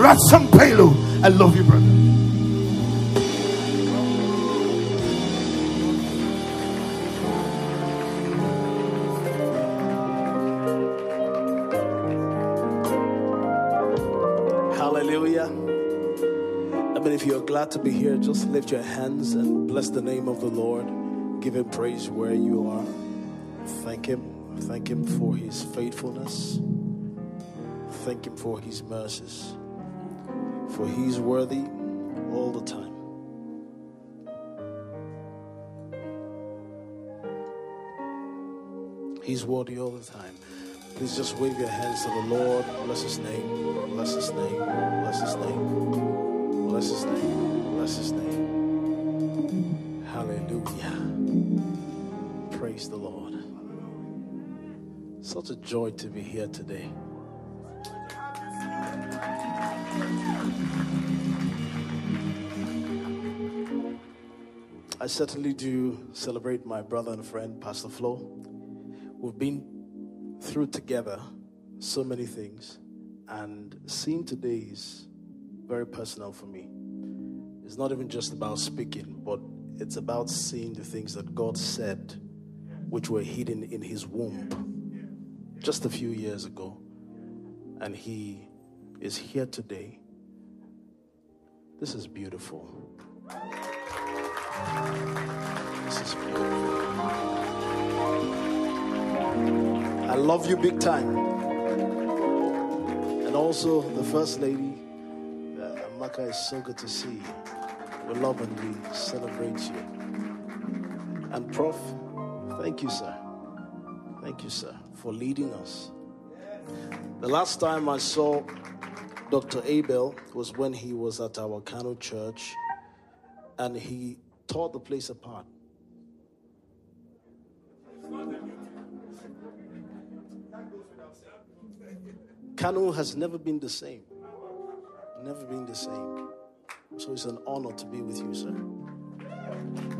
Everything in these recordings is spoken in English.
Ratsampelo. I love you, brother. Hallelujah. I mean, if you're glad to be here, just lift your hands and bless the name of the Lord. Give him praise where you are. Thank him. Thank him for his faithfulness. Thank him for his mercies. For he's worthy all the time. He's worthy all the time. Please just wave your hands to the Lord. Bless his name. Bless his name. Bless his name. Bless his name. Bless his name. Hallelujah. Praise the Lord. Such a joy to be here today. I certainly do celebrate my brother and friend, Pastor Flo. We've been through together so many things, and seeing today is very personal for me. It's not even just about speaking, but it's about seeing the things that God said, which were hidden in His womb just a few years ago. And He is here today. This is beautiful. This is beautiful. I love you big time. And also, the First Lady, uh, Amaka, is so good to see you. We love and we celebrate you. And Prof, thank you, sir. Thank you, sir, for leading us. The last time I saw Dr. Abel was when he was at our Kano church and he tore the place apart. Kano has never been the same. Never been the same. So it's an honor to be with you, sir.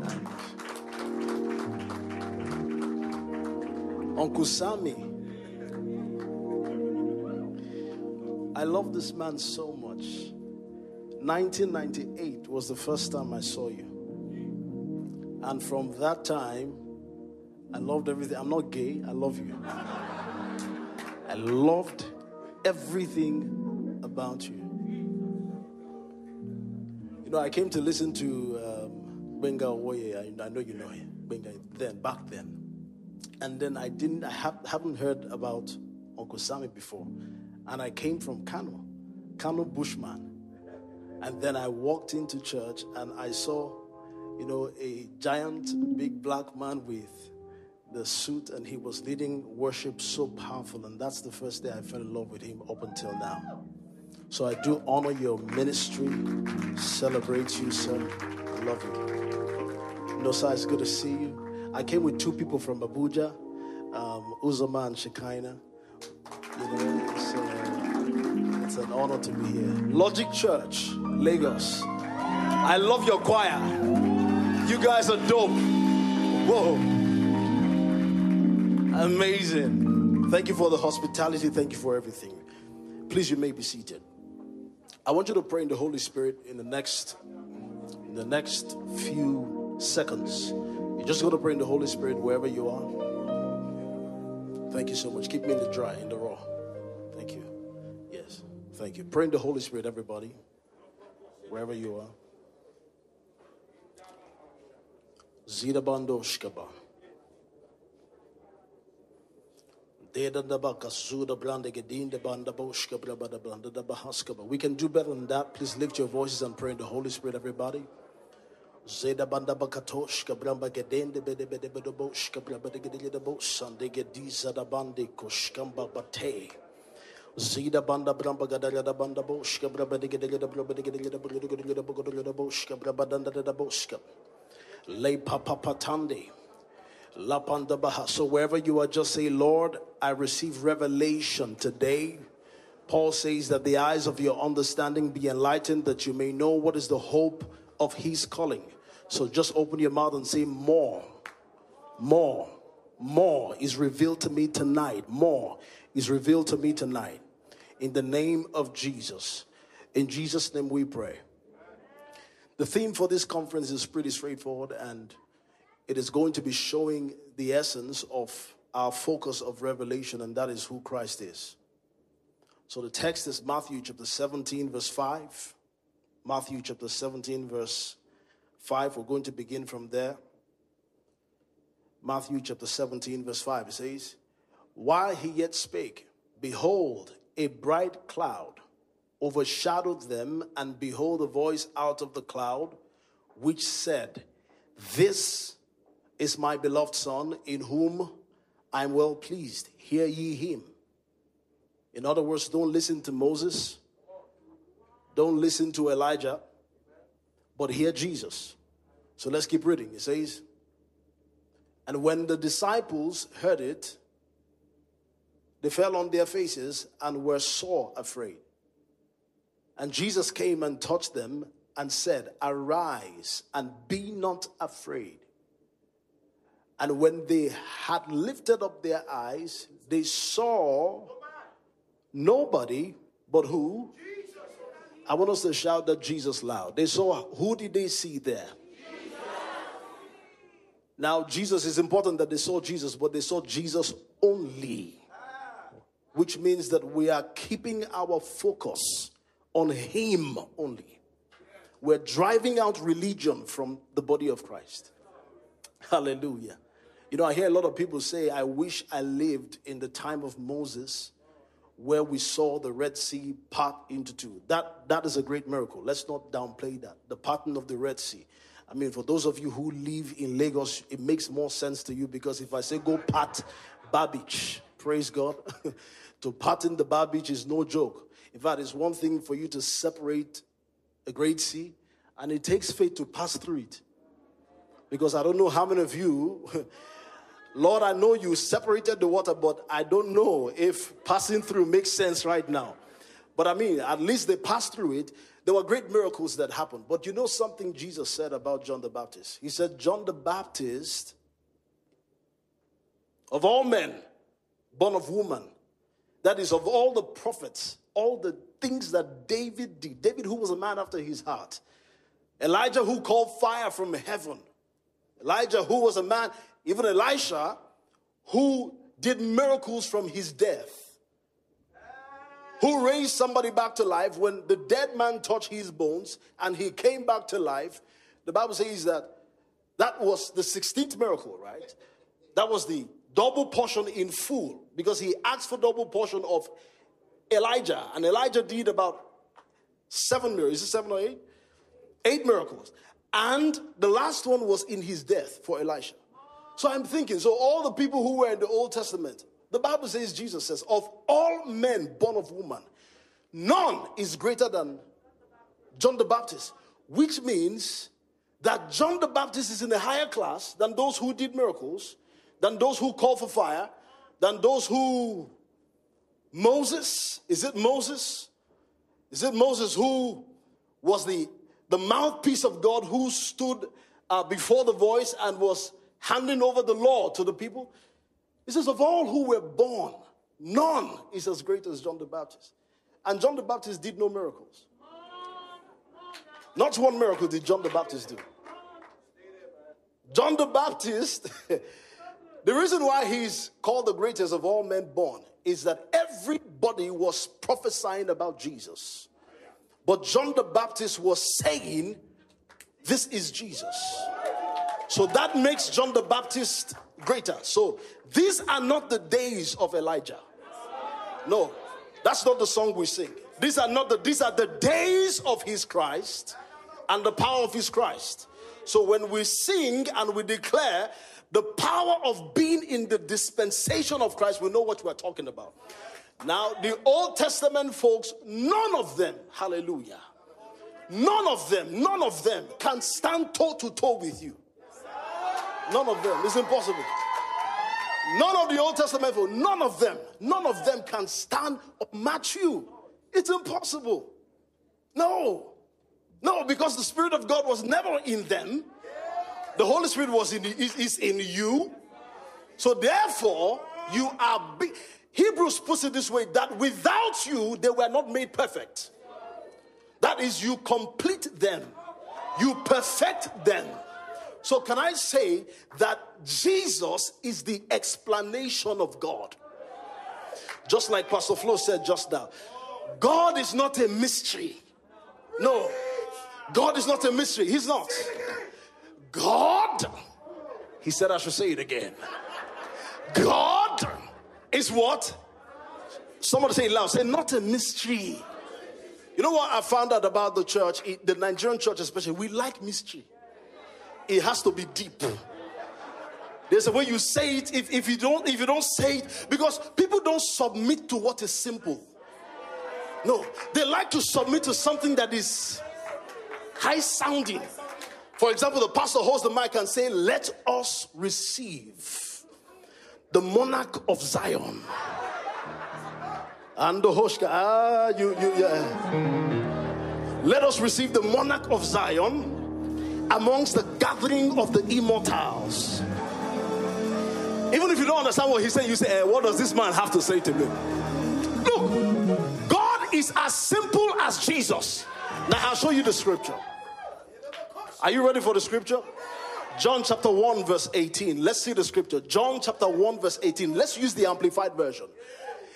And Uncle Sammy. I love this man so much. 1998 was the first time I saw you. And from that time, I loved everything. I'm not gay, I love you. I loved everything about you. You know, I came to listen to um, Benga Owoye. I, I know you know him, Benga, then, back then. And then I didn't, I ha- haven't heard about Uncle Sammy before. And I came from Kano, Kano Bushman. And then I walked into church and I saw, you know, a giant big black man with the suit and he was leading worship so powerful. And that's the first day I fell in love with him up until now. So I do honor your ministry, celebrate you, sir. I love you. No, sir, it's good to see you. I came with two people from Abuja, um, Uzoma and Shekinah. You know, it's, an honor to be here. Logic Church, Lagos. I love your choir. You guys are dope. Whoa. Amazing. Thank you for the hospitality. Thank you for everything. Please, you may be seated. I want you to pray in the Holy Spirit in the next in the next few seconds. You're just going to pray in the Holy Spirit wherever you are. Thank you so much. Keep me in the dry, in the raw. Thank you. Pray in the Holy Spirit, everybody. Wherever you are. Zida bando shkaba. Deda da ba kasuda blanda gedin de banda boshka braba da blanda da bahaskaba. We can do better than that. Please lift your voices and pray in the Holy Spirit, everybody. Zeda banda bakatoshka bramba gedin de bede bede bede boshka da bandi koshkamba. Zida banda bramba gadara da banda boshka braba de gedin de braba de gedin de braba de gedin de braba de boshka braba danda da boshka. Le papa patande. Lapandabaha. So wherever you are, just say, Lord, I receive revelation today. Paul says that the eyes of your understanding be enlightened, that you may know what is the hope of his calling. So just open your mouth and say, More, more, more is revealed to me tonight. More is revealed to me tonight. In the name of Jesus. In Jesus' name we pray. The theme for this conference is pretty straightforward and it is going to be showing the essence of our focus of revelation, and that is who Christ is. So the text is Matthew chapter 17, verse 5. Matthew chapter 17, verse 5. We're going to begin from there. Matthew chapter 17, verse 5. It says, While he yet spake, behold, a bright cloud overshadowed them, and behold, a voice out of the cloud which said, This is my beloved Son, in whom I am well pleased. Hear ye him. In other words, don't listen to Moses, don't listen to Elijah, but hear Jesus. So let's keep reading. It says, And when the disciples heard it, they fell on their faces and were sore afraid. And Jesus came and touched them and said, Arise and be not afraid. And when they had lifted up their eyes, they saw nobody but who? I want us to shout that Jesus loud. They saw who did they see there? Now, Jesus is important that they saw Jesus, but they saw Jesus only, which means that we are keeping our focus on Him only. We're driving out religion from the body of Christ. Hallelujah. You know, I hear a lot of people say, I wish I lived in the time of Moses where we saw the Red Sea part into two. That, that is a great miracle. Let's not downplay that. The parting of the Red Sea. I mean, for those of you who live in Lagos, it makes more sense to you because if I say go part Bar Beach, praise God, to part in the Bar Beach is no joke. In fact, it's one thing for you to separate a great sea, and it takes faith to pass through it. Because I don't know how many of you Lord, I know you separated the water, but I don't know if passing through makes sense right now. But I mean, at least they passed through it. There were great miracles that happened. But you know something Jesus said about John the Baptist? He said, John the Baptist, of all men, born of woman, that is, of all the prophets, all the things that David did, David, who was a man after his heart, Elijah, who called fire from heaven, Elijah, who was a man, even Elisha, who did miracles from his death, who raised somebody back to life when the dead man touched his bones and he came back to life. The Bible says that that was the 16th miracle, right? That was the double portion in full because he asked for double portion of Elijah, and Elijah did about seven miracles. Is it seven or eight? Eight miracles. And the last one was in his death for Elisha. So I'm thinking, so all the people who were in the Old Testament, the Bible says, Jesus says, of all men born of woman, none is greater than John the Baptist, which means that John the Baptist is in a higher class than those who did miracles, than those who called for fire, than those who Moses, is it Moses? Is it Moses who was the, the mouthpiece of God who stood uh, before the voice and was handing over the law to the people. He says, Of all who were born, none is as great as John the Baptist. And John the Baptist did no miracles. Not one miracle did John the Baptist do. John the Baptist, the reason why he's called the greatest of all men born is that everybody was prophesying about Jesus. But John the Baptist was saying, This is Jesus. So that makes John the Baptist greater. So these are not the days of Elijah. No, that's not the song we sing. These are not the these are the days of his Christ and the power of his Christ. So when we sing and we declare the power of being in the dispensation of Christ, we know what we're talking about. Now, the Old Testament folks, none of them, hallelujah, none of them, none of them can stand toe to toe with you. None of them. It's impossible. None of the Old Testament, people, none of them, none of them can stand or match you. It's impossible. No. No, because the Spirit of God was never in them. The Holy Spirit was in is, is in you. So therefore, you are Hebrews puts it this way that without you, they were not made perfect. That is, you complete them, you perfect them. So, can I say that Jesus is the explanation of God? Just like Pastor Flo said just now, God is not a mystery. No, God is not a mystery. He's not. God, he said, I should say it again. God is what? Somebody say it loud. Say, not a mystery. You know what I found out about the church, the Nigerian church especially? We like mystery. It has to be deep. There's a way you say it. If, if you don't, if you don't say it, because people don't submit to what is simple. No, they like to submit to something that is high sounding. For example, the pastor holds the mic and say, "Let us receive the monarch of Zion." And the Hoshka, ah, you, you, yeah. Let us receive the monarch of Zion amongst the gathering of the immortals. Even if you don't understand what he's saying, you say, eh, What does this man have to say to me? Look, God is as simple as Jesus. Now, I'll show you the scripture. Are you ready for the scripture? John chapter 1, verse 18. Let's see the scripture. John chapter 1, verse 18. Let's use the amplified version.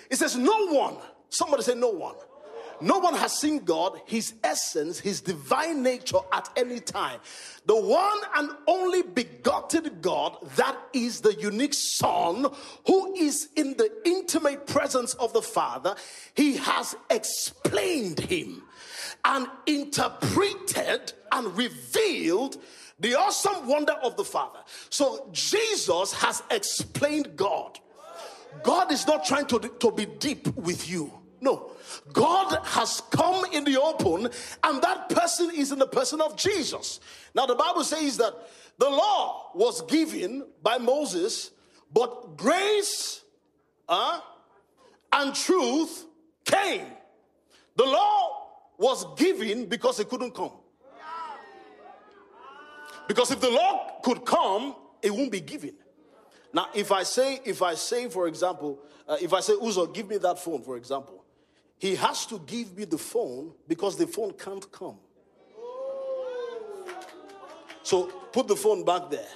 It says, No one, somebody say, No one. No one has seen God, his essence, his divine nature at any time. The one and only begotten God, that is the unique Son, who is in the intimate presence of the Father, he has explained him and interpreted and revealed the awesome wonder of the Father. So Jesus has explained God. God is not trying to, to be deep with you. No. God has come in the open, and that person is in the person of Jesus. Now, the Bible says that the law was given by Moses, but grace uh, and truth came. The law was given because it couldn't come. Because if the law could come, it won't be given. Now, if I say, if I say, for example, uh, if I say, Uzo, give me that phone, for example, he has to give me the phone because the phone can't come. So put the phone back there.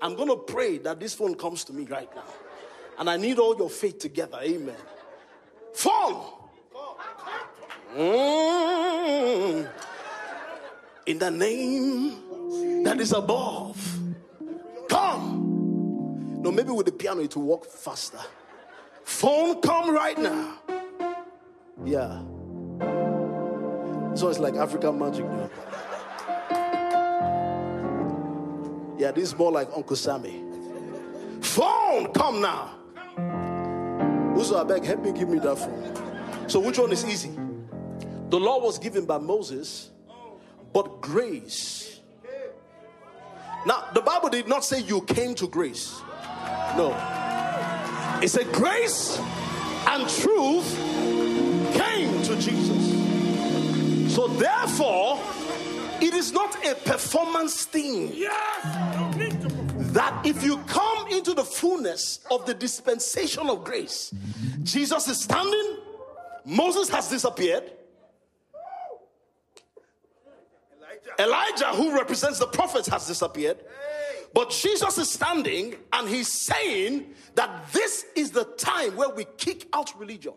I'm going to pray that this phone comes to me right now. And I need all your faith together. Amen. Phone. Mm. In the name that is above. Come. No, maybe with the piano it will work faster. Phone, come right now. Yeah. So it's like African magic. Yeah, this is more like Uncle Sammy. Phone, come now. Uzo, I beg, help me give me that phone. So which one is easy? The law was given by Moses, but grace. Now, the Bible did not say you came to grace. No. It said grace and truth Jesus. So therefore, it is not a performance thing. That if you come into the fullness of the dispensation of grace, Jesus is standing, Moses has disappeared. Elijah, who represents the prophets, has disappeared. But Jesus is standing and he's saying that this is the time where we kick out religion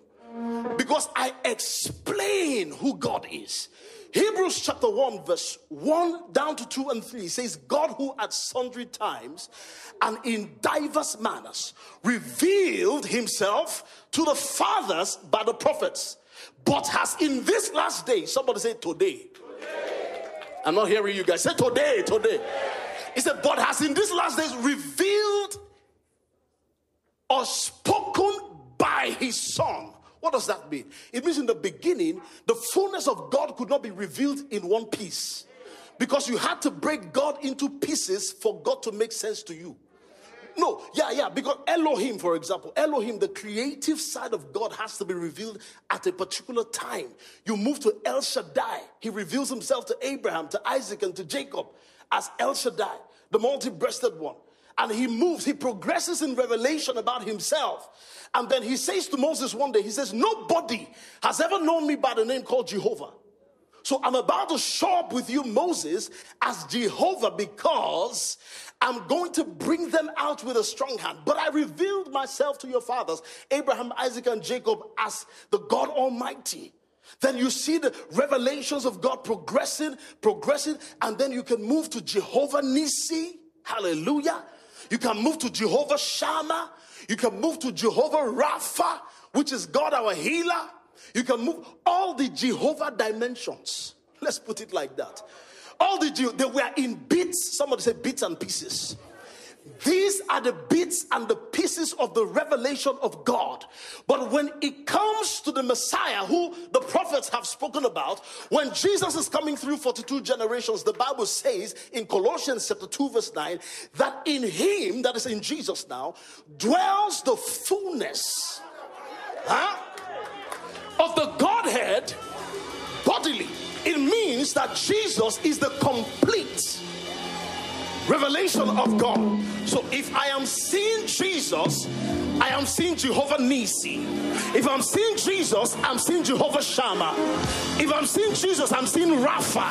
because I explain who God is. Hebrews chapter 1, verse 1 down to 2 and 3 says, God who at sundry times and in diverse manners revealed himself to the fathers by the prophets, but has in this last day, somebody say today. today. I'm not hearing you guys. Say today, today. He said, but has in these last days revealed or spoken by his son. What does that mean? It means in the beginning, the fullness of God could not be revealed in one piece because you had to break God into pieces for God to make sense to you. No, yeah, yeah, because Elohim, for example, Elohim, the creative side of God has to be revealed at a particular time. You move to El Shaddai, he reveals himself to Abraham, to Isaac, and to Jacob as El Shaddai, the multi breasted one. And he moves, he progresses in revelation about himself. And then he says to Moses one day, he says, Nobody has ever known me by the name called Jehovah. So I'm about to show up with you, Moses, as Jehovah because I'm going to bring them out with a strong hand. But I revealed myself to your fathers, Abraham, Isaac, and Jacob, as the God Almighty. Then you see the revelations of God progressing, progressing, and then you can move to Jehovah Nisi. Hallelujah. You can move to Jehovah Shammah. You can move to Jehovah Rapha, which is God our healer. You can move all the Jehovah dimensions. Let's put it like that. All the they were in bits. Somebody say bits and pieces. These are the bits and the pieces of the revelation of God. But when it comes to the Messiah, who the prophets have spoken about, when Jesus is coming through 42 generations, the Bible says in Colossians chapter 2, verse 9, that in him, that is in Jesus now, dwells the fullness huh, of the Godhead bodily. It means that Jesus is the complete revelation of God. So if I am seeing Jesus, I am seeing Jehovah Nisi. If I'm seeing Jesus, I'm seeing Jehovah Shammah. If I'm seeing Jesus, I'm seeing Rapha.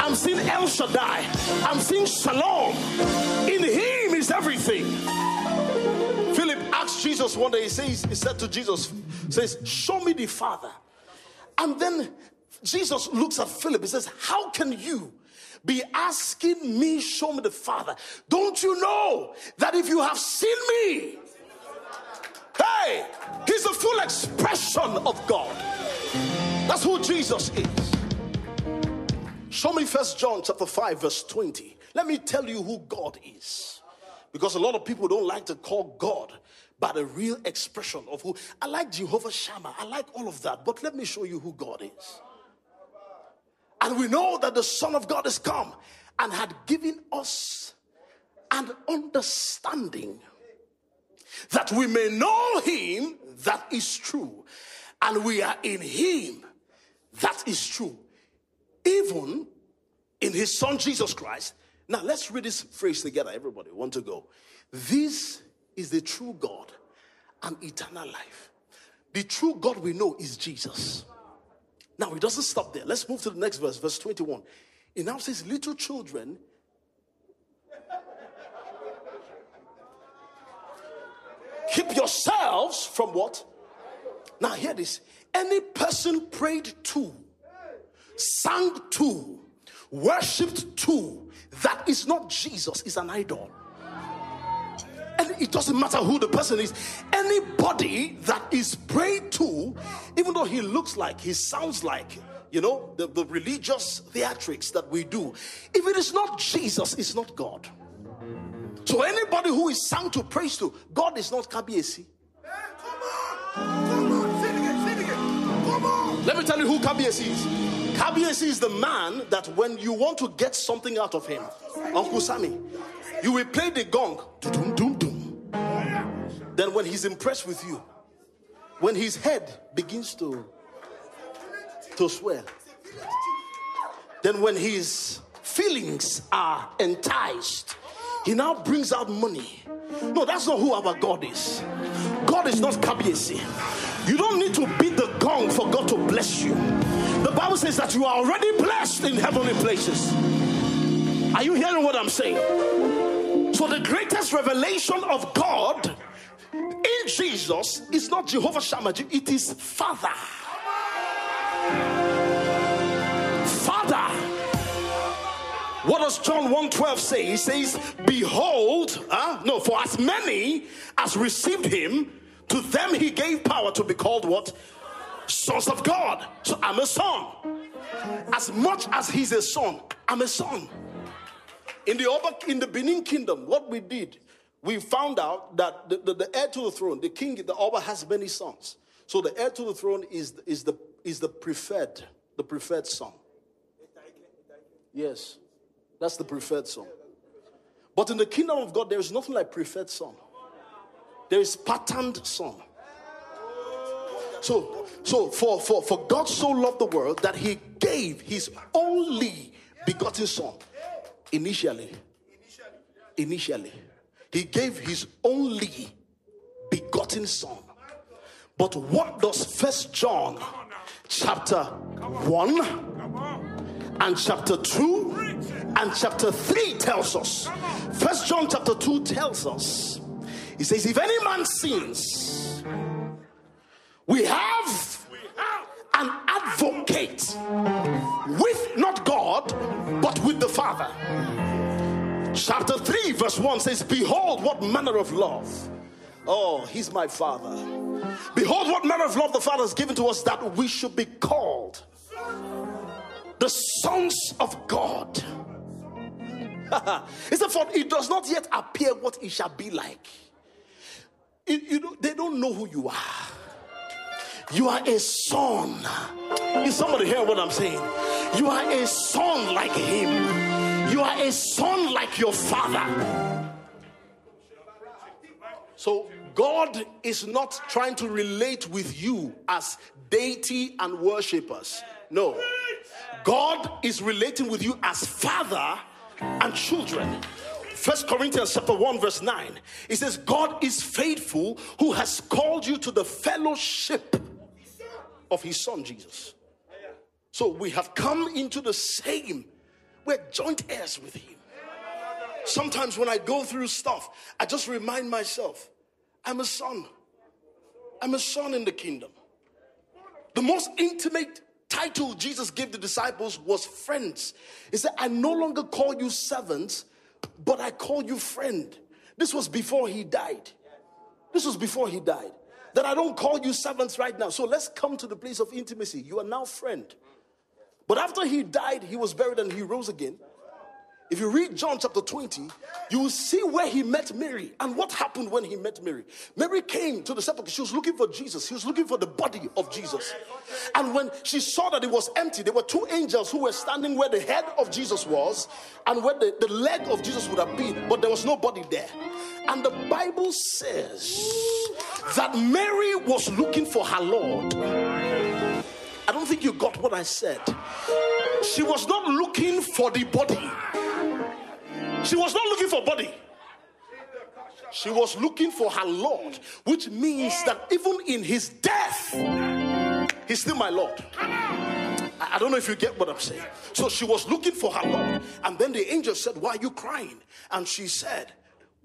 I'm seeing El Shaddai. I'm seeing Shalom. In Him is everything. Philip asked Jesus one day, he says, he said to Jesus, says, Show me the Father. And then Jesus looks at Philip, he says, How can you? Be asking me, show me the Father. Don't you know that if you have seen me, hey, he's the full expression of God. That's who Jesus is. Show me first John chapter 5, verse 20. Let me tell you who God is. Because a lot of people don't like to call God by the real expression of who I like Jehovah Shammah, I like all of that, but let me show you who God is. And we know that the Son of God is come and had given us an understanding that we may know him that is true, and we are in him that is true, even in his Son Jesus Christ. Now let's read this phrase together, everybody. Want to go? This is the true God and eternal life. The true God we know is Jesus. Now, it doesn't stop there. Let's move to the next verse, verse 21. It now says, Little children, keep yourselves from what? Now, hear this. Any person prayed to, sang to, worshipped to, that is not Jesus, is an idol. And it doesn't matter who the person is. Anybody that is prayed to, though he looks like, he sounds like, you know, the, the religious theatrics that we do, if it is not Jesus, it's not God. So anybody who is sung to praise to, God is not Kabiesi. Let me tell you who Kabiesi is. Kabiesi is the man that when you want to get something out of him, Uncle Sammy, you will play the gong. Then, when he's impressed with you, when his head begins to, to swell, then when his feelings are enticed, he now brings out money. No, that's not who our God is. God is not Kabiesi. You don't need to beat the gong for God to bless you. The Bible says that you are already blessed in heavenly places. Are you hearing what I'm saying? So, the greatest revelation of God Jesus is not Jehovah Shammah, it is Father. Father. What does John 1:12 say? He says, Behold, uh, no, for as many as received him, to them he gave power to be called what? Sons of God. So I'm a son. As much as he's a son, I'm a son. In the in the Benin kingdom, what we did we found out that the, the, the, heir to the throne, the king, the Oba has many sons. So the heir to the throne is, is, the, is the preferred, the preferred son. Yes, that's the preferred son. But in the kingdom of God, there is nothing like preferred son. There is patterned son. So, so for, for, for God so loved the world that he gave his only begotten son initially. Initially. He gave his only begotten son. But what does First John chapter 1 and chapter 2 and chapter 3 tells us. First John chapter 2 tells us. He says, If any man sins, we have an advocate with not God, but with the Father. Chapter 3, verse 1 says, Behold, what manner of love. Oh, he's my Father. Behold, what manner of love the Father has given to us that we should be called the sons of God. he said, For it does not yet appear what it shall be like. It, you know, they don't know who you are. You are a son. Is somebody hear what I'm saying? You are a son like him. You are a son like your father. So God is not trying to relate with you as deity and worshippers. No. God is relating with you as father and children. First Corinthians chapter 1 verse 9 it says God is faithful who has called you to the fellowship of his son Jesus. So we have come into the same we're joint heirs with him. Sometimes when I go through stuff I just remind myself I'm a son. I'm a son in the kingdom. The most intimate title Jesus gave the disciples was friends. He said, I no longer call you servants, but I call you friend. This was before he died. This was before he died. That I don't call you servants right now. So let's come to the place of intimacy. You are now friend. But after he died, he was buried and he rose again. If you read John chapter 20, you will see where he met Mary and what happened when he met Mary. Mary came to the sepulchre. She was looking for Jesus. She was looking for the body of Jesus. And when she saw that it was empty, there were two angels who were standing where the head of Jesus was and where the, the leg of Jesus would have been, but there was no body there. And the Bible says that Mary was looking for her Lord. I don't think you got what I said. She was not looking for the body. She was not looking for body. She was looking for her Lord, which means that even in his death, he's still my Lord. I don't know if you get what I'm saying. So she was looking for her Lord. And then the angel said, Why are you crying? And she said,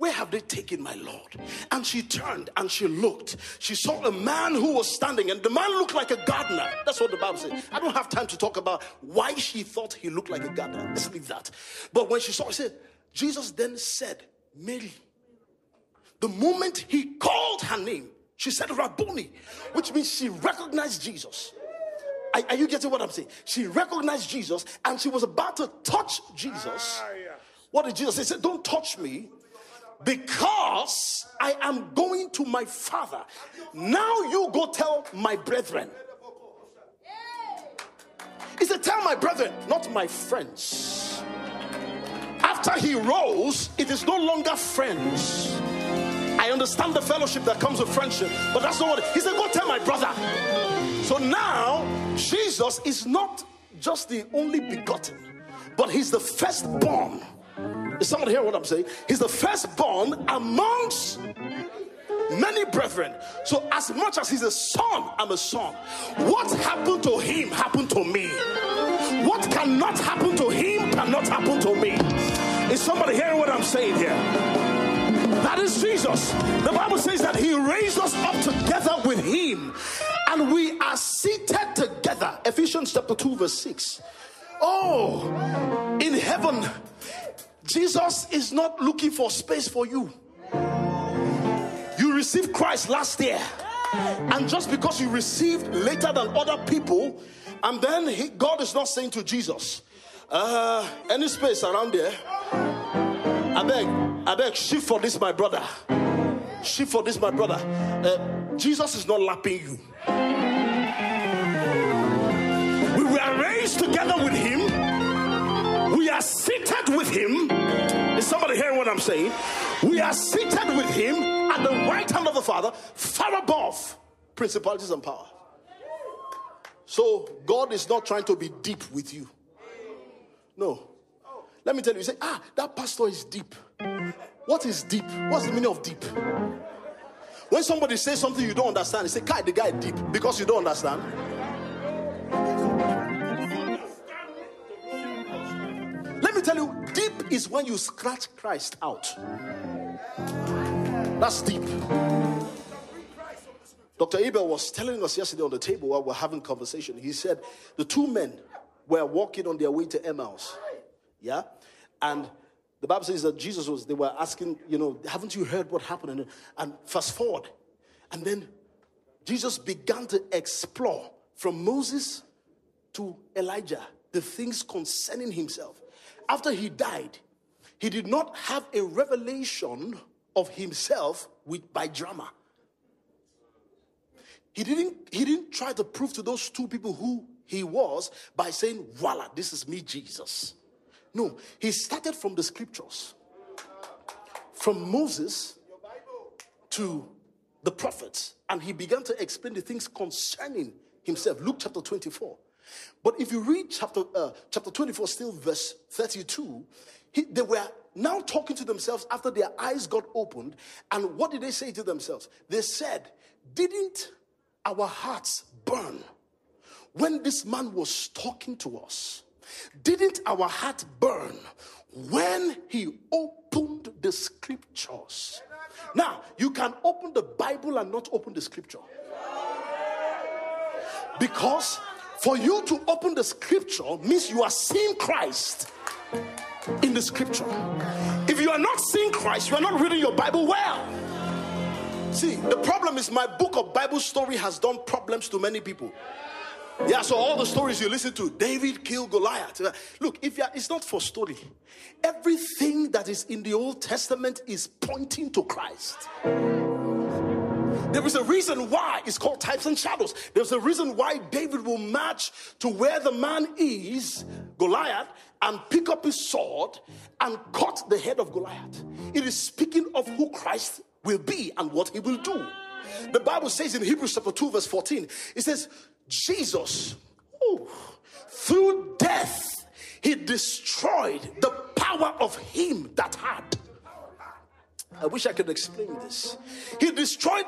where have they taken my Lord? And she turned and she looked. She saw a man who was standing, and the man looked like a gardener. That's what the Bible says. I don't have time to talk about why she thought he looked like a gardener. Let's leave that. But when she saw, she said, Jesus then said, Mary. The moment he called her name, she said Rabboni, which means she recognized Jesus. Are, are, you getting what I'm saying? She recognized Jesus and she was about to touch Jesus. Ah, what did Jesus say? He said, Don't touch me because I am going to my father. Now you go tell my brethren. He said, Tell my brethren, not my friends after he rose, it is no longer friends. I understand the fellowship that comes with friendship, but that's not what he said. Go tell my brother. So now, Jesus is not just the only begotten, but he's the firstborn. Is somebody hear what I'm saying? He's the firstborn amongst many brethren. So, as much as he's a son, I'm a son. What happened to him happened to me. What cannot happen to him cannot happen to me. Is somebody hearing what I'm saying here? That is Jesus. The Bible says that He raised us up together with Him and we are seated together. Ephesians chapter 2, verse 6. Oh, in heaven, Jesus is not looking for space for you. You received Christ last year, and just because you received later than other people, and then he, God is not saying to Jesus, uh, any space around there? I beg, I beg, shift for this, my brother. Shift for this, my brother. Uh, Jesus is not lapping you. We were raised together with Him. We are seated with Him. I'm saying? We are seated with Him at the right hand of the Father, far above principalities and power. So God is not trying to be deep with you. No. Let me tell you, you say, ah, that pastor is deep. What is deep? What's the meaning of deep? When somebody says something you don't understand, you say, Kai, the guy deep because you don't understand. Is when you scratch Christ out. That's deep. Dr. Abel was telling us yesterday on the table while we're having conversation. He said the two men were walking on their way to Emmaus. Yeah? And the Bible says that Jesus was, they were asking, you know, haven't you heard what happened? And, and fast forward. And then Jesus began to explore from Moses to Elijah the things concerning himself. After he died, he did not have a revelation of himself with by drama. He didn't, he didn't try to prove to those two people who he was by saying, Voila, this is me, Jesus. No, he started from the scriptures. From Moses to the prophets, and he began to explain the things concerning himself. Luke chapter 24. But if you read chapter, uh, chapter 24, still verse 32, he, they were now talking to themselves after their eyes got opened. And what did they say to themselves? They said, Didn't our hearts burn when this man was talking to us? Didn't our heart burn when he opened the scriptures? Now, you can open the Bible and not open the scripture. Because for you to open the scripture means you are seeing Christ in the scripture. If you are not seeing Christ, you are not reading your Bible well. See, the problem is my book of Bible story has done problems to many people. Yeah, so all the stories you listen to, David killed Goliath. Look, if are, it's not for story, everything that is in the Old Testament is pointing to Christ. There is a reason why it's called types and shadows. There's a reason why David will march to where the man is, Goliath, and pick up his sword and cut the head of Goliath. It is speaking of who Christ will be and what he will do. The Bible says in Hebrews chapter 2, verse 14, it says, Jesus, ooh, through death, he destroyed the power of him that had. I wish I could explain this. He destroyed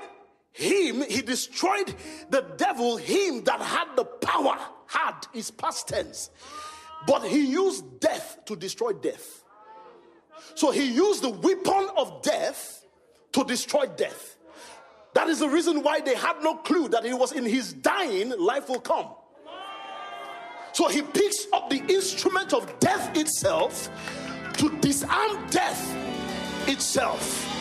him, he destroyed the devil, him that had the power, had is past tense. But he used death to destroy death. So he used the weapon of death to destroy death. That is the reason why they had no clue that it was in his dying life will come. So he picks up the instrument of death itself to disarm death itself.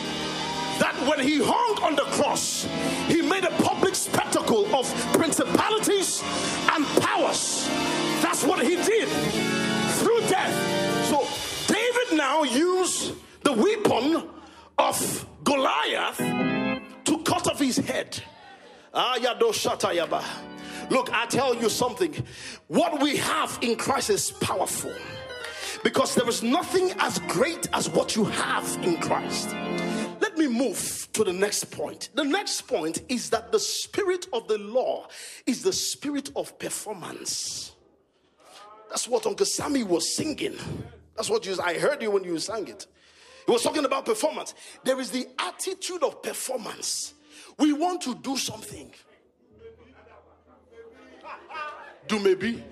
That when he hung on the cross, he made a public spectacle of principalities and powers. That's what he did through death. So David now used the weapon of Goliath to cut off his head. Look, I tell you something. What we have in Christ is powerful because there is nothing as great as what you have in Christ. Let me move to the next point. The next point is that the spirit of the law is the spirit of performance. That's what Uncle Sammy was singing. That's what you, I heard you when you sang it. He was talking about performance. There is the attitude of performance. We want to do something. Do maybe.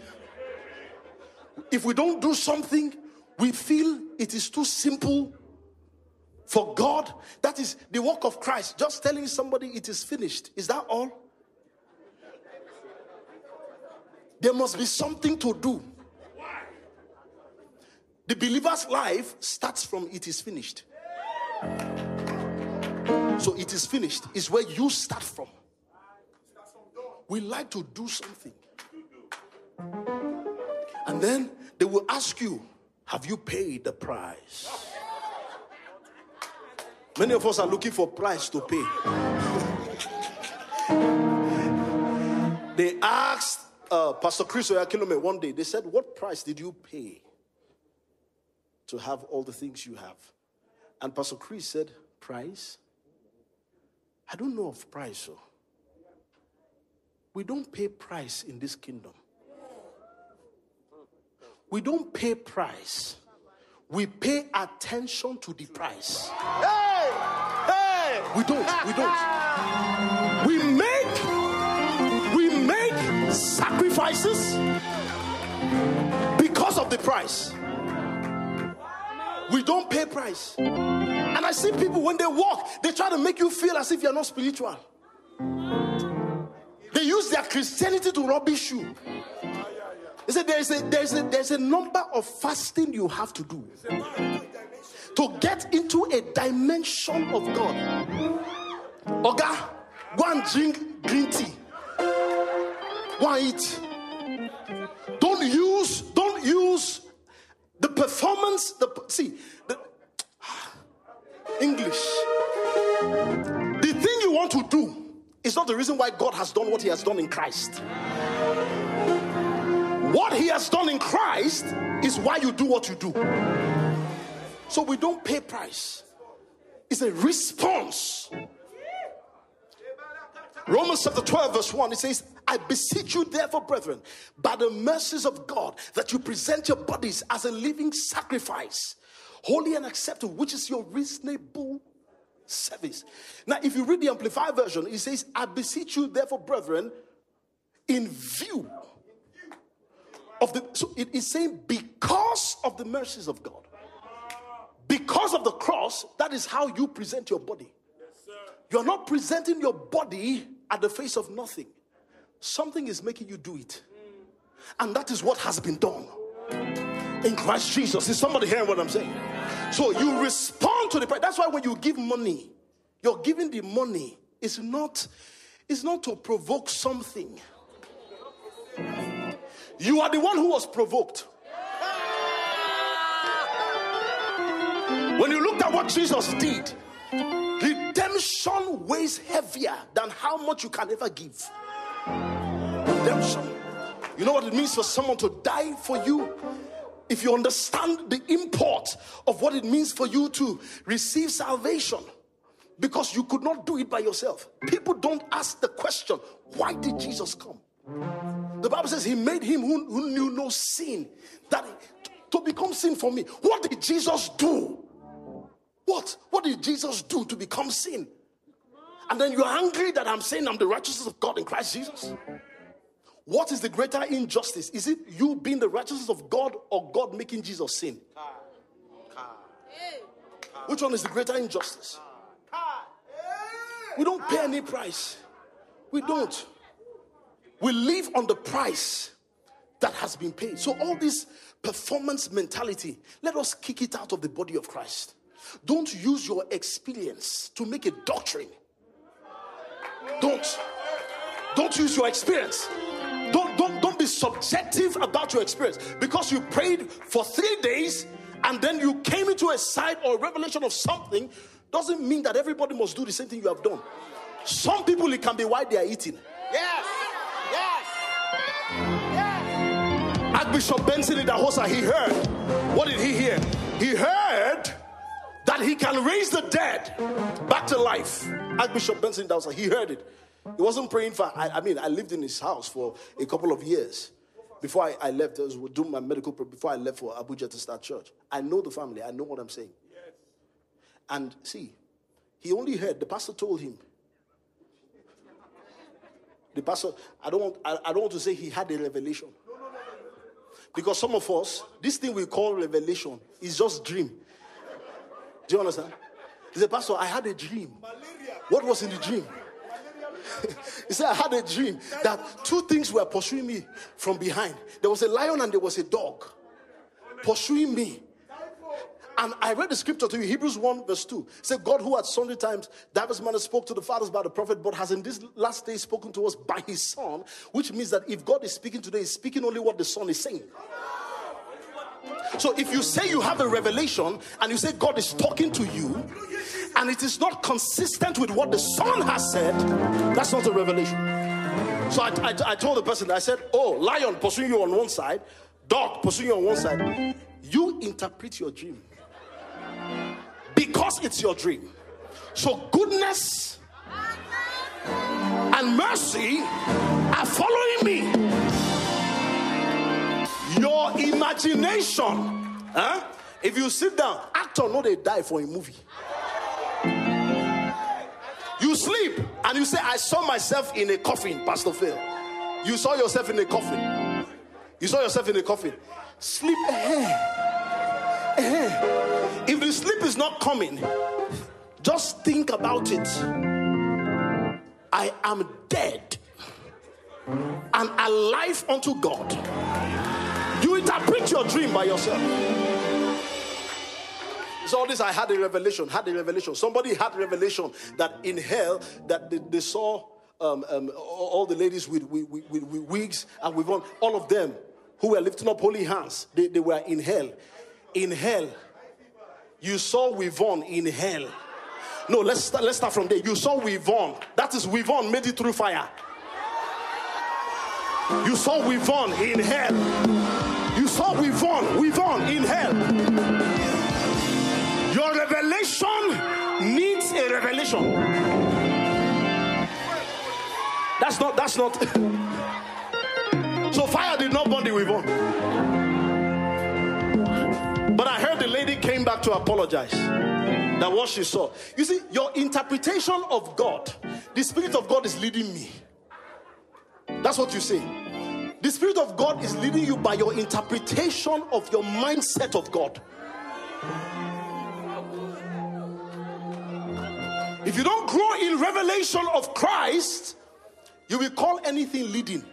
If we don't do something, we feel it is too simple for God. That is the work of Christ. Just telling somebody it is finished. Is that all? There must be something to do. The believer's life starts from it is finished. So it is finished is where you start from. We like to do something. And then they will ask you, Have you paid the price? Many of us are looking for price to pay. they asked uh, Pastor Chris Oyakhilome one day, they said, What price did you pay to have all the things you have. And Pastor Chris said, Price? I don't know of price. So. We don't pay price in this kingdom. We don't pay price. We pay attention to the price. Hey! We don't. We don't. We make we make sacrifices because of the price. We don't pay price. And I see people when they walk, they try to make you feel as if you're not spiritual. They use their Christianity to rubbish you. They said there's a there's a there's a number of fasting you have to do to get into a dimension of God. Oga, go and drink green tea. Go and eat. Don't use, don't use the performance, the see, the English. The thing you want to do is not the reason why God has done what He has done in Christ. What He has done in Christ is why you do what you do. So we don't pay price. It's a response. Romans chapter 12, verse 1, it says, I beseech you, therefore, brethren, by the mercies of God, that you present your bodies as a living sacrifice, holy and acceptable, which is your reasonable service. Now, if you read the Amplified version, it says, I beseech you, therefore, brethren, in view of the. So it is saying, because of the mercies of God. Because of the cross, that is how you present your body. You're not presenting your body at the face of nothing. Something is making you do it. And that is what has been done in Christ Jesus. Is somebody hearing what I'm saying? So you respond to the price. That's why when you give money, you're giving the money. It's not, it's not to provoke something. You are the one who was provoked. When you look at what Jesus did, redemption weighs heavier than how much you can ever give. Redemption. You know what it means for someone to die for you? If you understand the import of what it means for you to receive salvation, because you could not do it by yourself. People don't ask the question, why did Jesus come? The Bible says he made him who, who knew no sin that to become sin for me. What did Jesus do? What? What did Jesus do to become sin? And then you're angry that I'm saying I'm the righteousness of God in Christ Jesus? What is the greater injustice? Is it you being the righteousness of God or God making Jesus sin? Which one is the greater injustice? We don't pay any price. We don't. We live on the price that has been paid. So, all this performance mentality, let us kick it out of the body of Christ. Don't use your experience to make a doctrine. Don't. Don't use your experience. Don't, don't, don't be subjective about your experience because you prayed for three days and then you came into a sight or a revelation of something doesn't mean that everybody must do the same thing you have done. Some people, it can be why they are eating. Yes. Yes. Yes. Archbishop Benson Idahosa, he heard. What did he hear? He heard that he can raise the dead back to life. Archbishop Benson Idahosa, he heard it. He wasn't praying for, I, I, mean, I lived in his house for a couple of years before I, I left. I was doing my medical, before I left for Abuja to start church. I know the family, I know what I'm saying. And see, he only heard, the pastor told him. The pastor, I don't want, I, I don't want to say he had a revelation. Because some of us, this thing we call revelation is just dream. Do you understand? He said, Pastor, I had a dream. What was in the dream? he said, I had a dream that two things were pursuing me from behind. There was a lion and there was a dog pursuing me. And I read the scripture to you, Hebrews 1, verse 2. It said, God who at sundry times divers manner spoke to the fathers by the prophet, but has in this last day spoken to us by his son, which means that if God is speaking today, he's speaking only what the son is saying. So if you say you have a revelation and you say God is talking to you and it is not consistent with what the Son has said, that's not a revelation. So I, I, I told the person, I said, Oh, lion pursuing you on one side, dog pursuing you on one side. You interpret your dream because it's your dream. So goodness and mercy are following me your imagination. Huh? If you sit down, actor know they die for a movie. You sleep and you say, I saw myself in a coffin, Pastor Phil. You saw yourself in a coffin. You saw yourself in a coffin. Sleep. Eh, eh. If the sleep is not coming, just think about it. I am dead and alive unto God. Interpret your dream by yourself. So all this I had a revelation, had a revelation. Somebody had revelation that in hell that they, they saw um, um, all the ladies with, with, with, with wigs and with on, all of them who were lifting up holy hands. They, they were in hell. In hell. You saw Wivon in hell. No, let's start, let's start from there. You saw Wivon. That is Wivon made it through fire. You saw Wivon in hell. You saw Wivon, Wivon in hell. Your revelation needs a revelation. That's not, that's not. so fire did not burn the Wivon. But I heard the lady came back to apologize. That what she saw. You see, your interpretation of God, the Spirit of God is leading me. That's what you say. The Spirit of God is leading you by your interpretation of your mindset of God. If you don't grow in revelation of Christ, you will call anything leading.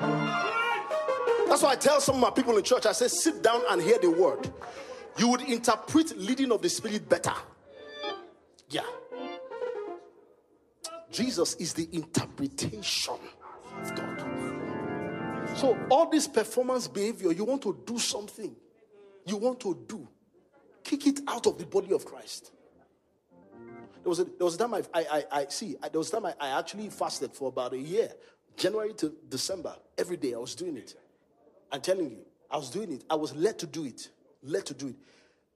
That's why I tell some of my people in church, I say, sit down and hear the word. You would interpret leading of the Spirit better. Yeah. Jesus is the interpretation of God. So, all this performance behavior, you want to do something, you want to do, kick it out of the body of Christ. There was a, there was a time I, I, I, see, there was a time I, I actually fasted for about a year, January to December, every day I was doing it. I'm telling you, I was doing it. I was led to do it, led to do it.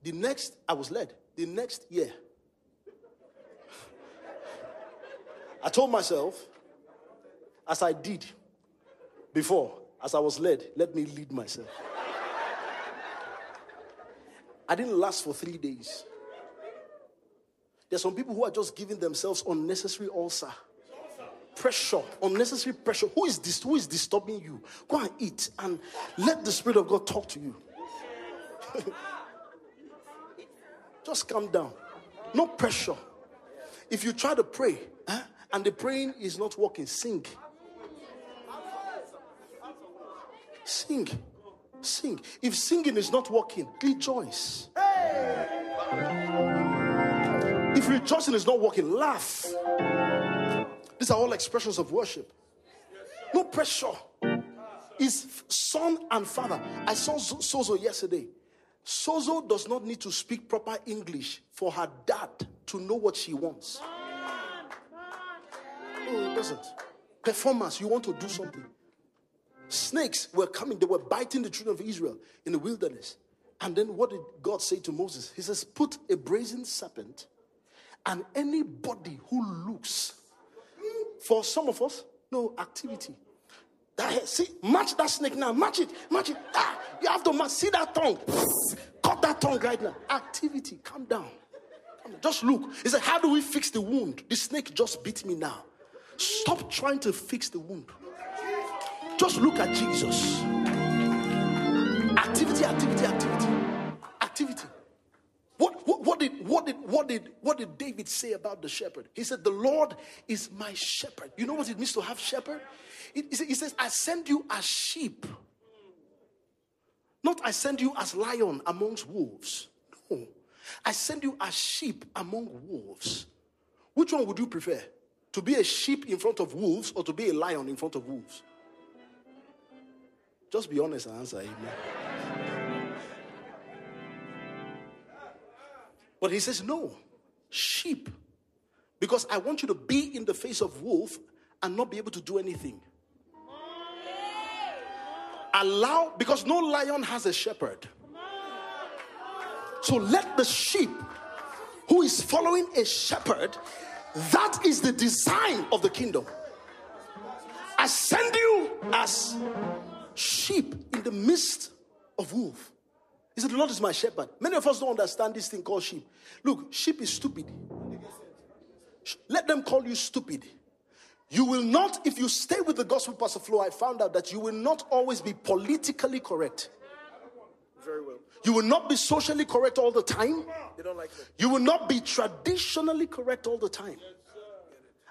The next, I was led. The next year, I told myself, as I did before, as I was led, let me lead myself. I didn't last for three days. There's some people who are just giving themselves unnecessary ulcer. Pressure, unnecessary pressure. Who is this? Who is disturbing you? Go and eat and let the Spirit of God talk to you. just calm down. No pressure. If you try to pray huh, and the praying is not working, sing. Sing. Sing. If singing is not working, rejoice. If rejoicing is not working, laugh. These are all expressions of worship. No pressure. Is son and father. I saw Sozo yesterday. Sozo does not need to speak proper English for her dad to know what she wants. No, it doesn't. Performance, you want to do something. Snakes were coming, they were biting the children of Israel in the wilderness. And then what did God say to Moses? He says, Put a brazen serpent, and anybody who looks for some of us, no activity. That, see, match that snake now, match it, match it. Ah, you have to match. See that tongue, cut that tongue right now. Activity, calm down. Just look. He said, How do we fix the wound? The snake just bit me now. Stop trying to fix the wound. Just look at Jesus. Activity, activity, activity, activity. What, what, what, did, what, did, what, did, what did David say about the shepherd? He said, The Lord is my shepherd. You know what it means to have shepherd? He says, I send you as sheep. Not I send you as lion amongst wolves. No. I send you as sheep among wolves. Which one would you prefer? To be a sheep in front of wolves or to be a lion in front of wolves? Just be honest and answer amen. But he says, no, sheep. Because I want you to be in the face of wolf and not be able to do anything. Allow, because no lion has a shepherd. So let the sheep who is following a shepherd, that is the design of the kingdom. I send you as sheep in the midst of wolf. He said, The Lord is my shepherd. Many of us don't understand this thing called sheep. Look, sheep is stupid. Let them call you stupid. You will not, if you stay with the gospel, Pastor Flo, I found out that you will not always be politically correct. Very well. You will not be socially correct all the time. They don't like me. You will not be traditionally correct all the time.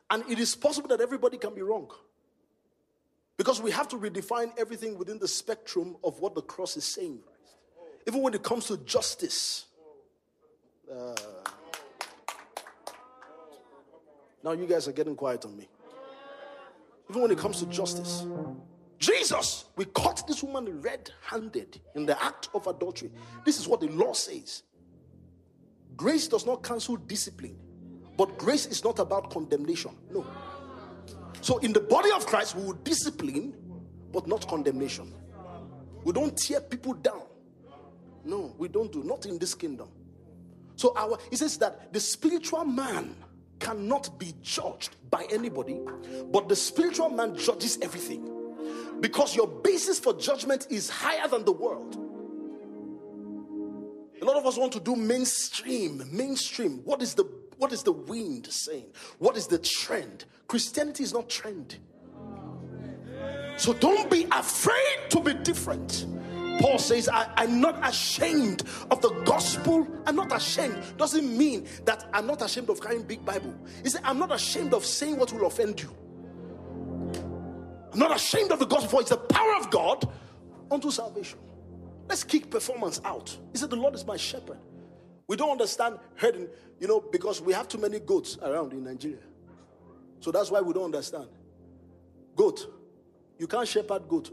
And it is possible that everybody can be wrong. Because we have to redefine everything within the spectrum of what the cross is saying. Even when it comes to justice. Uh, now you guys are getting quiet on me. Even when it comes to justice. Jesus, we caught this woman red handed in the act of adultery. This is what the law says. Grace does not cancel discipline, but grace is not about condemnation. No. So, in the body of Christ, we will discipline, but not condemnation. We don't tear people down. No, we don't do not in this kingdom. So, our it says that the spiritual man cannot be judged by anybody, but the spiritual man judges everything because your basis for judgment is higher than the world. A lot of us want to do mainstream. Mainstream. What is the what is the wind saying? What is the trend? Christianity is not trend. So don't be afraid to be different. Paul says, I, am not ashamed of the gospel. I'm not ashamed. Doesn't mean that I'm not ashamed of carrying big Bible. He said, I'm not ashamed of saying what will offend you. I'm not ashamed of the gospel, for it's the power of God unto salvation. Let's kick performance out. He said, The Lord is my shepherd. We don't understand herding, you know, because we have too many goats around in Nigeria. So that's why we don't understand. Goat. You can't shepherd goat.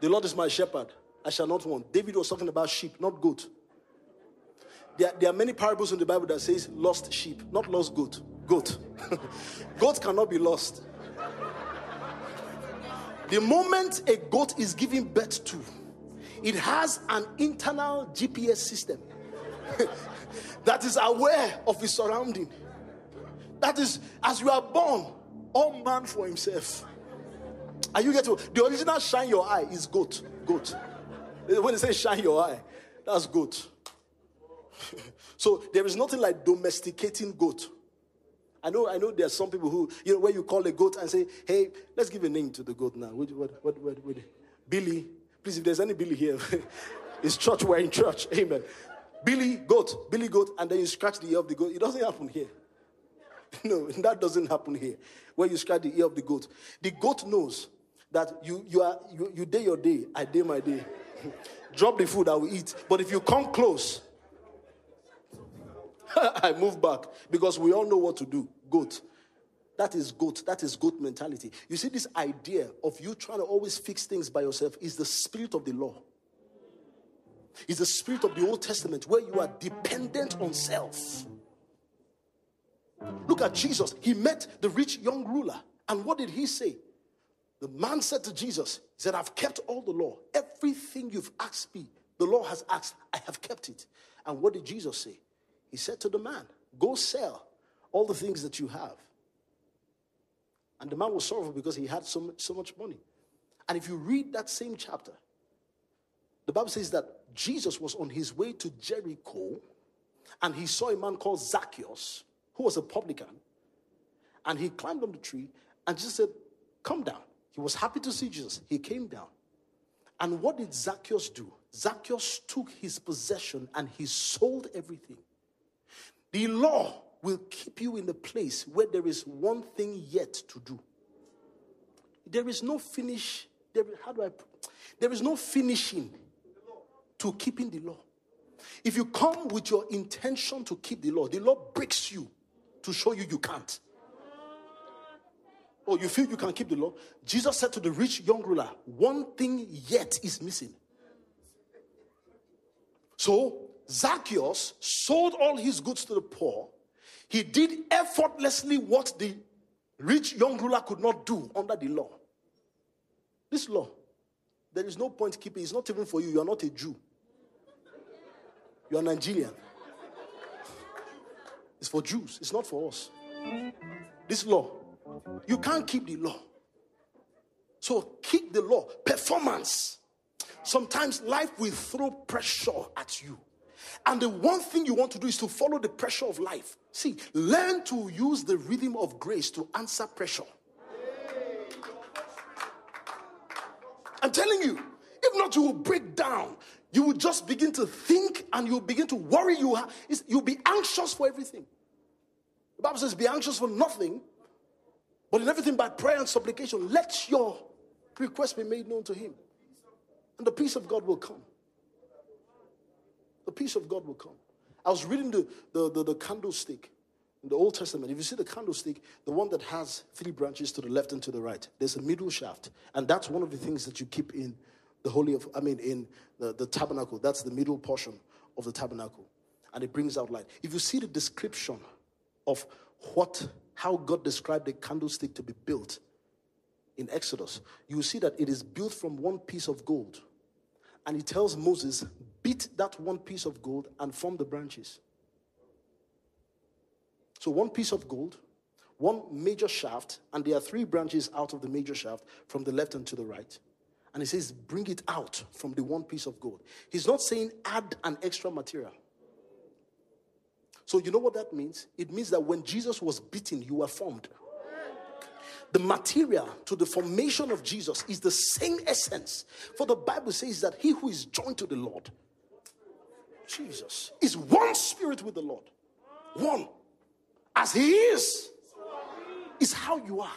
The Lord is my shepherd. I shall not want. David was talking about sheep, not goat. There, there are many parables in the Bible that says lost sheep, not lost goat. Goat. goat cannot be lost. The moment a goat is given birth to, it has an internal GPS system that is aware of its surrounding. That is, as you are born, all man for himself. Are you getting the original shine your eye is goat? Goat. When they say shine your eye, that's goat. so there is nothing like domesticating goat. I know, I know there are some people who, you know, when you call a goat and say, hey, let's give a name to the goat now. What, what, what, what, what Billy. Please, if there's any Billy here, it's church, we're in church. Amen. Billy, goat, Billy, goat, and then you scratch the ear of the goat. It doesn't happen here. No, that doesn't happen here. Where you scratch the ear of the goat. The goat knows that you, you are you, you day your day, I day my day. Drop the food, I will eat. But if you come close, I move back because we all know what to do. Goat. That is goat. That is goat mentality. You see, this idea of you trying to always fix things by yourself is the spirit of the law. It's the spirit of the Old Testament where you are dependent on self. Look at Jesus. He met the rich young ruler. And what did he say? The man said to Jesus, He said, I've kept all the law. Everything you've asked me, the law has asked, I have kept it. And what did Jesus say? He said to the man, Go sell all the things that you have. And the man was sorrowful because he had so much, so much money. And if you read that same chapter, the Bible says that Jesus was on his way to Jericho and he saw a man called Zacchaeus, who was a publican. And he climbed on the tree and just said, Come down. He was happy to see Jesus. He came down. And what did Zacchaeus do? Zacchaeus took his possession and he sold everything. The law will keep you in the place where there is one thing yet to do. There is no finish. There, how do I? There is no finishing to keeping the law. If you come with your intention to keep the law, the law breaks you to show you you can't. Oh, you feel you can keep the law? Jesus said to the rich young ruler, One thing yet is missing. So Zacchaeus sold all his goods to the poor. He did effortlessly what the rich young ruler could not do under the law. This law, there is no point keeping. It's not even for you. You are not a Jew. You are Nigerian. It's for Jews. It's not for us. This law, you can't keep the law. So keep the law. Performance. Sometimes life will throw pressure at you. And the one thing you want to do is to follow the pressure of life. See, learn to use the rhythm of grace to answer pressure. I'm telling you, If not, you will break down. You will just begin to think and you'll begin to worry. You ha- you'll be anxious for everything. The Bible says, Be anxious for nothing, but in everything by prayer and supplication, let your request be made known to Him. And the peace of God will come. The peace of God will come. I was reading the, the, the, the candlestick in the Old Testament. If you see the candlestick, the one that has three branches to the left and to the right, there's a middle shaft. And that's one of the things that you keep in the Holy of, I mean, in the, the tabernacle. That's the middle portion of the tabernacle. And it brings out light. If you see the description of what, how God described the candlestick to be built in Exodus, you will see that it is built from one piece of gold. And he tells Moses, beat that one piece of gold and form the branches. So, one piece of gold, one major shaft, and there are three branches out of the major shaft from the left and to the right. And he says, bring it out from the one piece of gold. He's not saying add an extra material. So, you know what that means? It means that when Jesus was beaten, you were formed. The material to the formation of Jesus is the same essence. For the Bible says that he who is joined to the Lord, Jesus, is one spirit with the Lord. One. As he is, is how you are.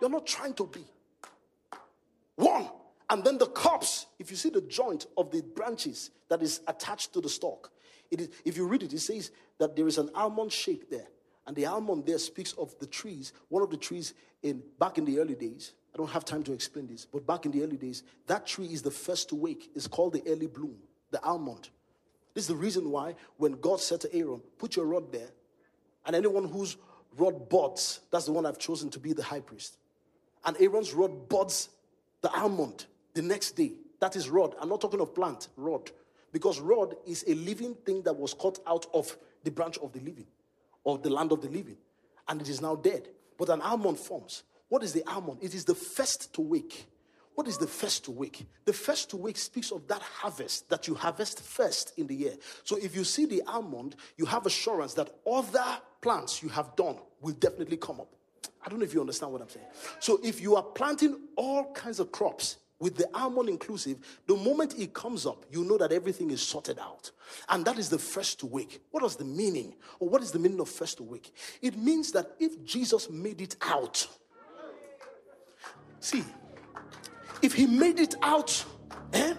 You're not trying to be. One. And then the cups, if you see the joint of the branches that is attached to the stalk, it is, if you read it, it says that there is an almond shape there. And the almond there speaks of the trees, one of the trees in back in the early days. I don't have time to explain this, but back in the early days, that tree is the first to wake. It's called the early bloom, the almond. This is the reason why when God said to Aaron, put your rod there, and anyone whose rod buds, that's the one I've chosen to be the high priest. And Aaron's rod buds the almond the next day. That is rod. I'm not talking of plant, rod. Because rod is a living thing that was cut out of the branch of the living, of the land of the living. And it is now dead. But an almond forms. What is the almond? It is the first to wake. What is the first to wake? The first to wake speaks of that harvest that you harvest first in the year. So if you see the almond, you have assurance that other plants you have done will definitely come up. I don't know if you understand what I'm saying. So if you are planting all kinds of crops with the almond inclusive, the moment it comes up, you know that everything is sorted out. And that is the first to wake. What is the meaning? Or what is the meaning of first to wake? It means that if Jesus made it out, see, if he made it out eh,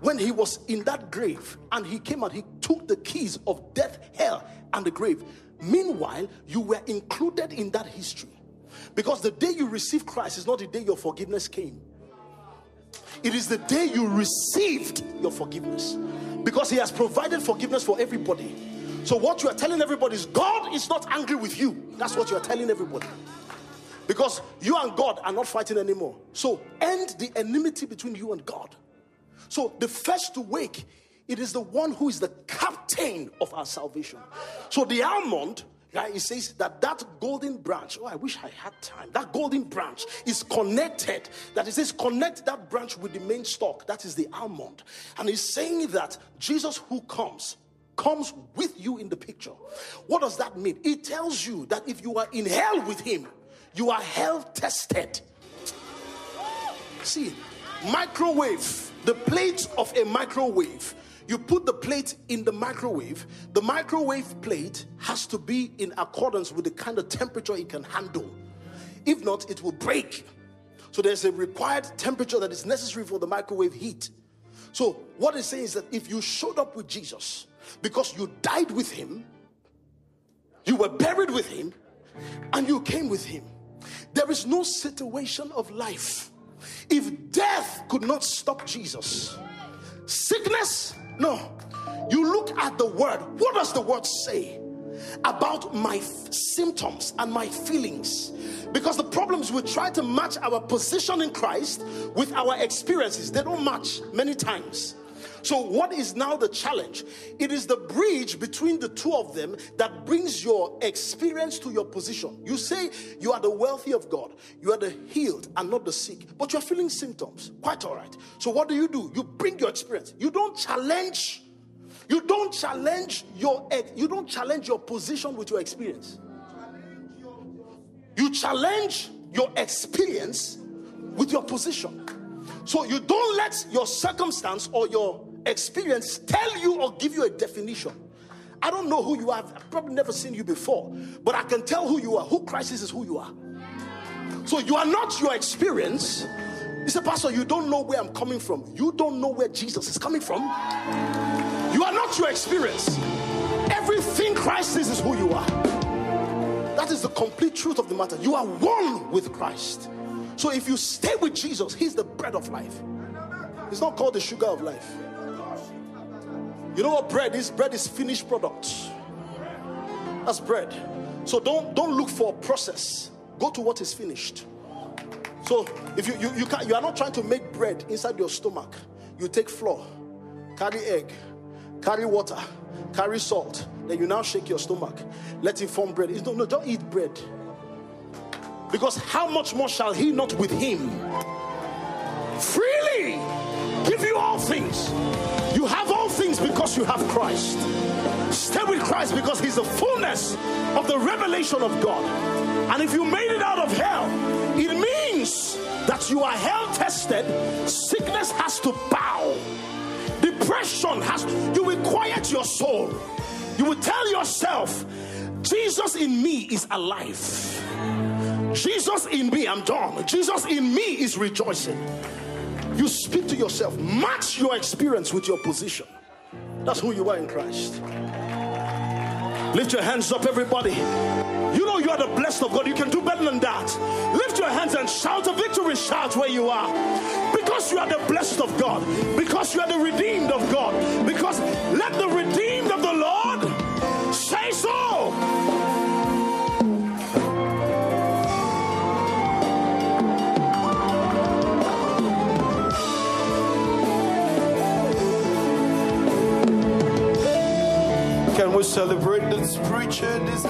when he was in that grave and he came out, he took the keys of death, hell, and the grave. Meanwhile, you were included in that history. Because the day you received Christ is not the day your forgiveness came. It is the day you received your forgiveness. Because he has provided forgiveness for everybody. So, what you are telling everybody is God is not angry with you. That's what you are telling everybody. Because you and God are not fighting anymore. So, end the enmity between you and God. So, the first to wake, it is the one who is the captain of our salvation. So, the almond Right? Says that that golden branch, oh, I wish I had time. That golden branch is connected. That it says, connect that branch with the main stalk. That is the almond. And he's saying that Jesus who comes, comes with you in the picture. What does that mean? It tells you that if you are in hell with him, you are hell tested. See, microwave, the plate of a microwave you put the plate in the microwave, the microwave plate has to be in accordance with the kind of temperature it can handle. If not, it will break. So there's a required temperature that is necessary for the microwave heat. So what it's saying is that if you showed up with Jesus because you died with him, you were buried with him, and you came with him, there is no situation of life. If death could not stop Jesus, sickness no. You look at the word. What does the word say about my f- symptoms and my feelings? Because the problems we try to match our position in Christ with our experiences, they don't match many times. So, what is now the challenge? It is the bridge between the two of them that brings your experience to your position. You say you are the wealthy of God, you are the healed and not the sick, but you're feeling symptoms. Quite all right. So, what do you do? You bring your experience. You don't challenge. You don't challenge your you don't challenge your position with your experience. You challenge your experience with your position. So you don't let your circumstance or your experience tell you or give you a definition. I don't know who you are. I've probably never seen you before, but I can tell who you are. Who Christ is is who you are. So you are not your experience. He said, Pastor, you don't know where I'm coming from. You don't know where Jesus is coming from. You are not your experience. Everything Christ is is who you are. That is the complete truth of the matter. You are one with Christ. So if you stay with Jesus, He's the bread of life. It's not called the sugar of life. You know what bread is? Bread is finished product. That's bread. So don't don't look for a process. Go to what is finished. So if you you, you, can, you are not trying to make bread inside your stomach, you take flour, carry egg, carry water, carry salt. Then you now shake your stomach, let it form bread. It's, no, no, don't eat bread. Because how much more shall he not with him freely give you all things? You have all things because you have Christ. Stay with Christ because he's the fullness of the revelation of God. And if you made it out of hell, it means that you are hell tested. Sickness has to bow. Depression has, you will quiet your soul. You will tell yourself, Jesus in me is alive. Jesus in me, I'm done. Jesus in me is rejoicing. You speak to yourself, match your experience with your position. That's who you are in Christ. Lift your hands up, everybody. You know you are the blessed of God. You can do better than that. Lift your hands and shout a victory shout where you are. Because you are the blessed of God. Because you are the redeemed of God. Because let the redeemed of the Lord say so. Can we celebrate this preacher, this